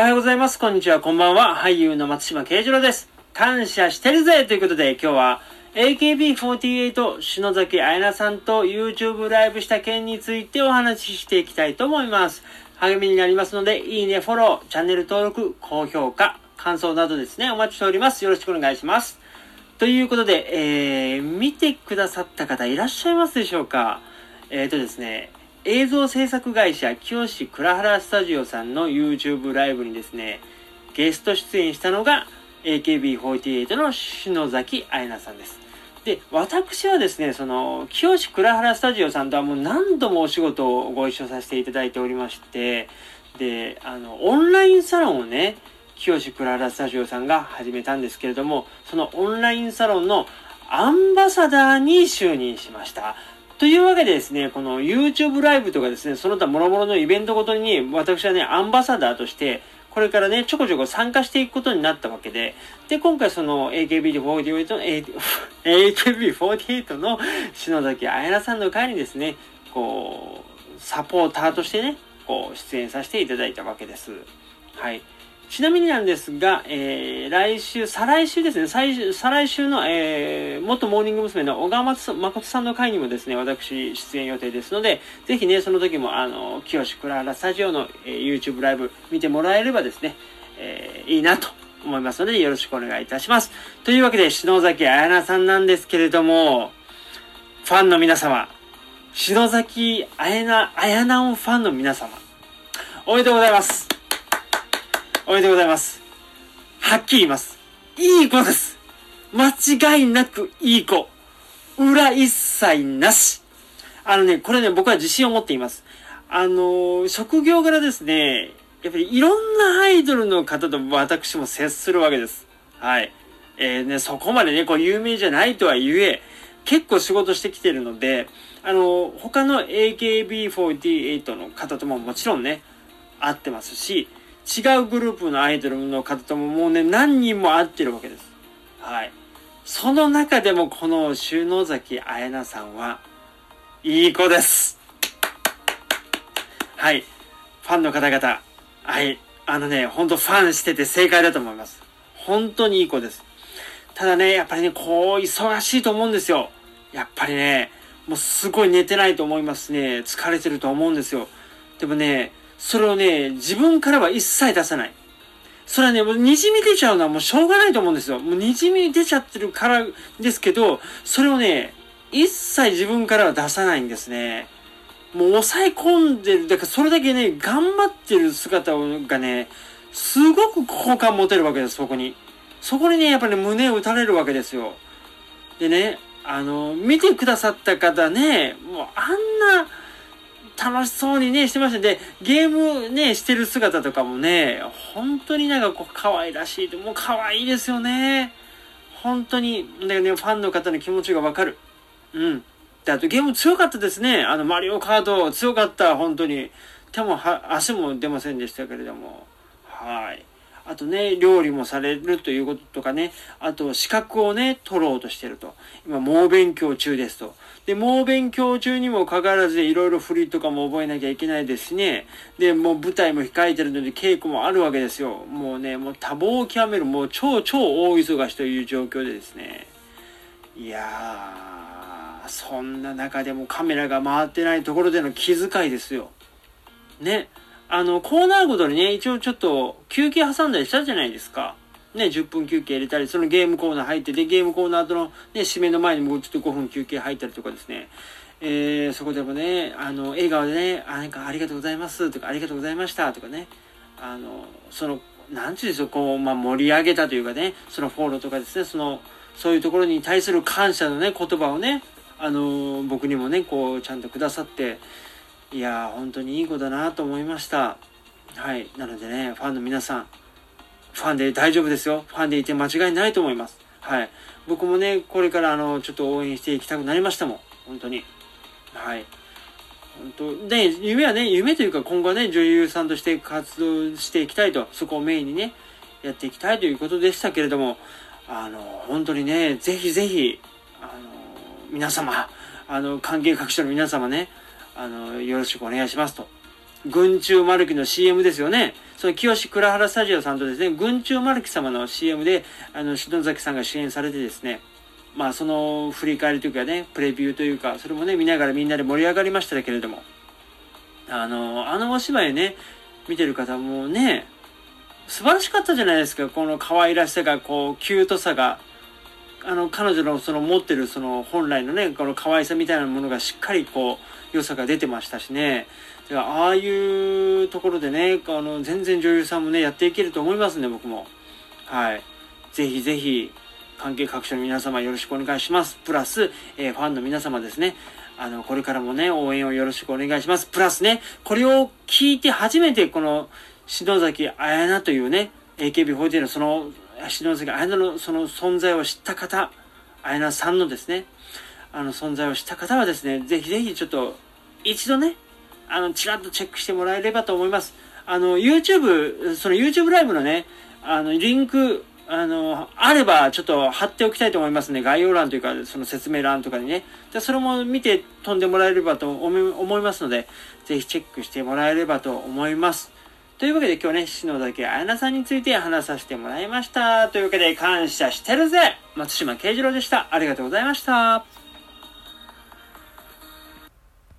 おはようございます。こんにちは。こんばんは。俳優の松島慶次郎です。感謝してるぜということで、今日は AKB48 篠崎彩菜さんと YouTube ライブした件についてお話ししていきたいと思います。励みになりますので、いいね、フォロー、チャンネル登録、高評価、感想などですね、お待ちしております。よろしくお願いします。ということで、えー、見てくださった方いらっしゃいますでしょうか？えっ、ー、とですね、映像制作会社清志倉原スタジオさんの YouTube ライブにですね、ゲスト出演したのが AKB48 の篠崎彩菜さんです。で、私はですね、その、清志倉原スタジオさんとはもう何度もお仕事をご一緒させていただいておりまして、で、あの、オンラインサロンをね、清志倉原スタジオさんが始めたんですけれども、そのオンラインサロンのアンバサダーに就任しました。というわけでですね、この YouTube ライブとかですね、その他諸々のイベントごとに私はね、アンバサダーとして、これからね、ちょこちょこ参加していくことになったわけで、で、今回その AKB48 の、AKB48 の篠崎彩菜さんの会にですね、こう、サポーターとしてね、こう、出演させていただいたわけです。はい。ちなみになんですが、えー、来週、再来週ですね、再再来週の、えー、元モーニング娘。の小川誠さんの会にもですね、私出演予定ですので、ぜひね、その時も、あの、清志倉原スタジオの、えー、YouTube ライブ見てもらえればですね、えー、いいなと思いますので、よろしくお願いいたします。というわけで、篠崎彩菜さんなんですけれども、ファンの皆様、篠崎彩菜、彩菜音ファンの皆様、おめでとうございます。おめでとうございます。はっきり言います。いい子です。間違いなくいい子。裏一切なし。あのね、これね、僕は自信を持っています。あの、職業柄ですね、やっぱりいろんなアイドルの方と私も接するわけです。はい。えー、ね、そこまでね、こう有名じゃないとは言え、結構仕事してきてるので、あの、他の AKB48 の方とももちろんね、会ってますし、違うグループのアイドルの方とももうね、何人も会ってるわけです。はい。その中でもこの収納崎彩菜さんは、いい子です。はい。ファンの方々、はい。あのね、ほんとファンしてて正解だと思います。本当にいい子です。ただね、やっぱりね、こう、忙しいと思うんですよ。やっぱりね、もうすごい寝てないと思いますね。疲れてると思うんですよ。でもね、それをね、自分からは一切出さない。それはね、もう滲み出ちゃうのはもうしょうがないと思うんですよ。もう滲み出ちゃってるからですけど、それをね、一切自分からは出さないんですね。もう抑え込んでる。だからそれだけね、頑張ってる姿がね、すごく好感持てるわけです、そこに。そこにね、やっぱり、ね、胸を打たれるわけですよ。でね、あの、見てくださった方ね、もうあんな、楽しそうにね、してましたで、ゲームね、してる姿とかもね、本当になんかこう、可愛らしい。もう可愛いですよね。本当に、だからね、ファンの方の気持ちがわかる。うん。で、あとゲーム強かったですね。あの、マリオカート強かった、本当に。手もは、足も出ませんでしたけれども。はい。あとね、料理もされるということとかね、あと資格をね、取ろうとしてると。今、猛勉強中ですと。で、猛勉強中にもかかわらず、いろいろ振りとかも覚えなきゃいけないですしね。で、もう舞台も控えてるので、稽古もあるわけですよ。もうね、もう多忙を極める、もう超超大忙しという状況でですね。いやー、そんな中でもカメラが回ってないところでの気遣いですよ。ね。あの、コーナーごとにね、一応ちょっと休憩挟んだりしたじゃないですか。ね、10分休憩入れたり、そのゲームコーナー入って、で、ゲームコーナーとのね、締めの前にもうちょっと5分休憩入ったりとかですね。えー、そこでもね、あの、笑顔でね、あ、なんかありがとうございますとか、ありがとうございましたとかね、あの、その、なんちゅうんですよ、こう、まあ、盛り上げたというかね、そのフォローとかですね、その、そういうところに対する感謝のね、言葉をね、あの、僕にもね、こう、ちゃんとくださって、いやー、本当にいい子だなと思いました。はい。なのでね、ファンの皆さん、ファンで大丈夫ですよ。ファンでいて間違いないと思います。はい。僕もね、これからあの、ちょっと応援していきたくなりましたもん。本当に。はい。本当で、夢はね、夢というか今後はね、女優さんとして活動していきたいと、そこをメインにね、やっていきたいということでしたけれども、あの、本当にね、ぜひぜひ、あの、皆様、あの、関係各所の皆様ね、あの、よろしくお願いしますと。軍中マルキの CM ですよね。その清志倉原スタジオさんとですね、軍中マルキ様の CM で、あの、篠崎さんが主演されてですね、まあその振り返りというかね、プレビューというか、それもね、見ながらみんなで盛り上がりましたけれども、あの、あのお芝居ね、見てる方もね、素晴らしかったじゃないですか、この可愛らしさが、こう、キュートさが、あの、彼女のその持ってるその本来のね、この可愛さみたいなものがしっかりこう、良さが出てましたしね。ああいうところでね、あの、全然女優さんもね、やっていけると思いますね、僕も。はい。ぜひぜひ、関係各所の皆様よろしくお願いします。プラス、えー、ファンの皆様ですね。あの、これからもね、応援をよろしくお願いします。プラスね、これを聞いて初めてこの、篠崎彩菜というね、AKB48 のその、篠崎彩菜のその存在を知った方、彩菜さんのですね、あの存在を知った方はですね、ぜひぜひちょっと、一度ね、あの、ちらっとチェックしてもらえればと思います。あの、YouTube、その YouTube ライブのね、あの、リンク、あの、あれば、ちょっと貼っておきたいと思いますね。概要欄というか、その説明欄とかにね。で、それも見て飛んでもらえればと思いますので、ぜひチェックしてもらえればと思います。というわけで今日ね、篠崎彩菜さんについて話させてもらいました。というわけで感謝してるぜ松島慶次郎でした。ありがとうございました。